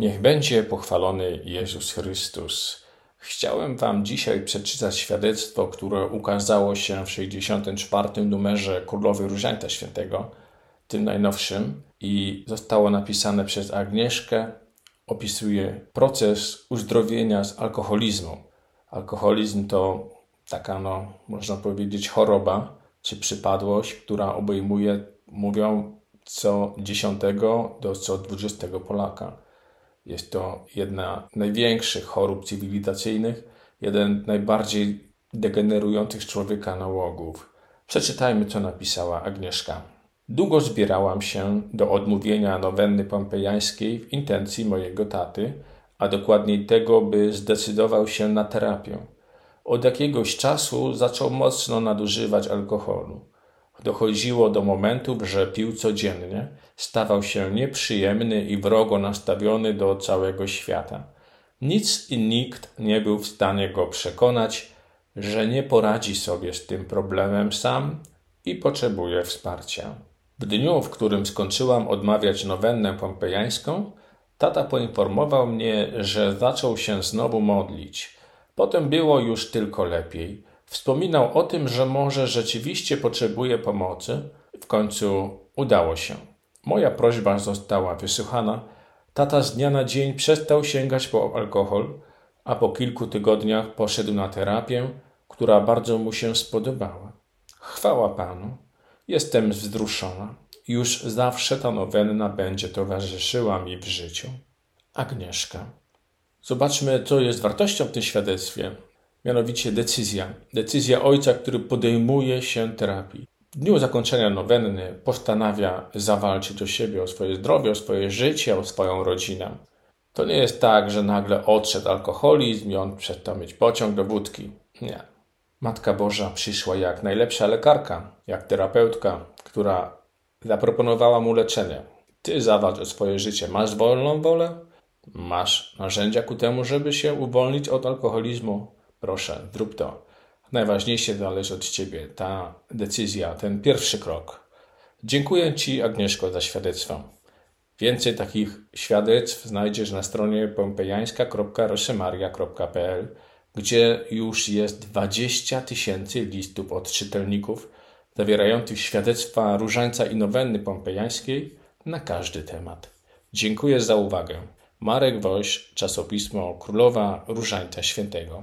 Niech będzie pochwalony Jezus Chrystus. Chciałem Wam dzisiaj przeczytać świadectwo, które ukazało się w 64. numerze Królowej Różańca Świętego, tym najnowszym, i zostało napisane przez Agnieszkę. Opisuje proces uzdrowienia z alkoholizmu. Alkoholizm to taka, no, można powiedzieć, choroba czy przypadłość, która obejmuje, mówią, co dziesiątego do co dwudziestego Polaka. Jest to jedna z największych chorób cywilizacyjnych, jeden z najbardziej degenerujących człowieka nałogów. Przeczytajmy, co napisała Agnieszka. Długo zbierałam się do odmówienia nowenny pompejańskiej w intencji mojego taty, a dokładniej tego, by zdecydował się na terapię. Od jakiegoś czasu zaczął mocno nadużywać alkoholu. Dochodziło do momentu, że pił codziennie, stawał się nieprzyjemny i wrogo nastawiony do całego świata. Nic i nikt nie był w stanie go przekonać, że nie poradzi sobie z tym problemem sam i potrzebuje wsparcia. W dniu, w którym skończyłam odmawiać nowennę pompejańską, tata poinformował mnie, że zaczął się znowu modlić. Potem było już tylko lepiej. Wspominał o tym, że może rzeczywiście potrzebuje pomocy. W końcu udało się. Moja prośba została wysłuchana. Tata z dnia na dzień przestał sięgać po alkohol, a po kilku tygodniach poszedł na terapię, która bardzo mu się spodobała. Chwała Panu. Jestem wzruszona. Już zawsze ta nowenna będzie towarzyszyła mi w życiu. Agnieszka. Zobaczmy, co jest wartością w tym świadectwie. Mianowicie decyzja. Decyzja ojca, który podejmuje się terapii. W dniu zakończenia nowenny postanawia zawalczyć o siebie, o swoje zdrowie, o swoje życie, o swoją rodzinę. To nie jest tak, że nagle odszedł alkoholizm i on przestał mieć pociąg do wódki. Nie. Matka Boża przyszła jak najlepsza lekarka, jak terapeutka, która zaproponowała mu leczenie. Ty zawalcz o swoje życie. Masz wolną wolę? Masz narzędzia ku temu, żeby się uwolnić od alkoholizmu? Proszę, zrób to. Najważniejsze zależy od Ciebie, ta decyzja, ten pierwszy krok. Dziękuję Ci, Agnieszko, za świadectwo. Więcej takich świadectw znajdziesz na stronie pompejańska.rosemaria.pl, gdzie już jest 20 tysięcy listów od czytelników zawierających świadectwa różańca i nowenny pompejańskiej na każdy temat. Dziękuję za uwagę. Marek Woś, czasopismo Królowa Różańca Świętego.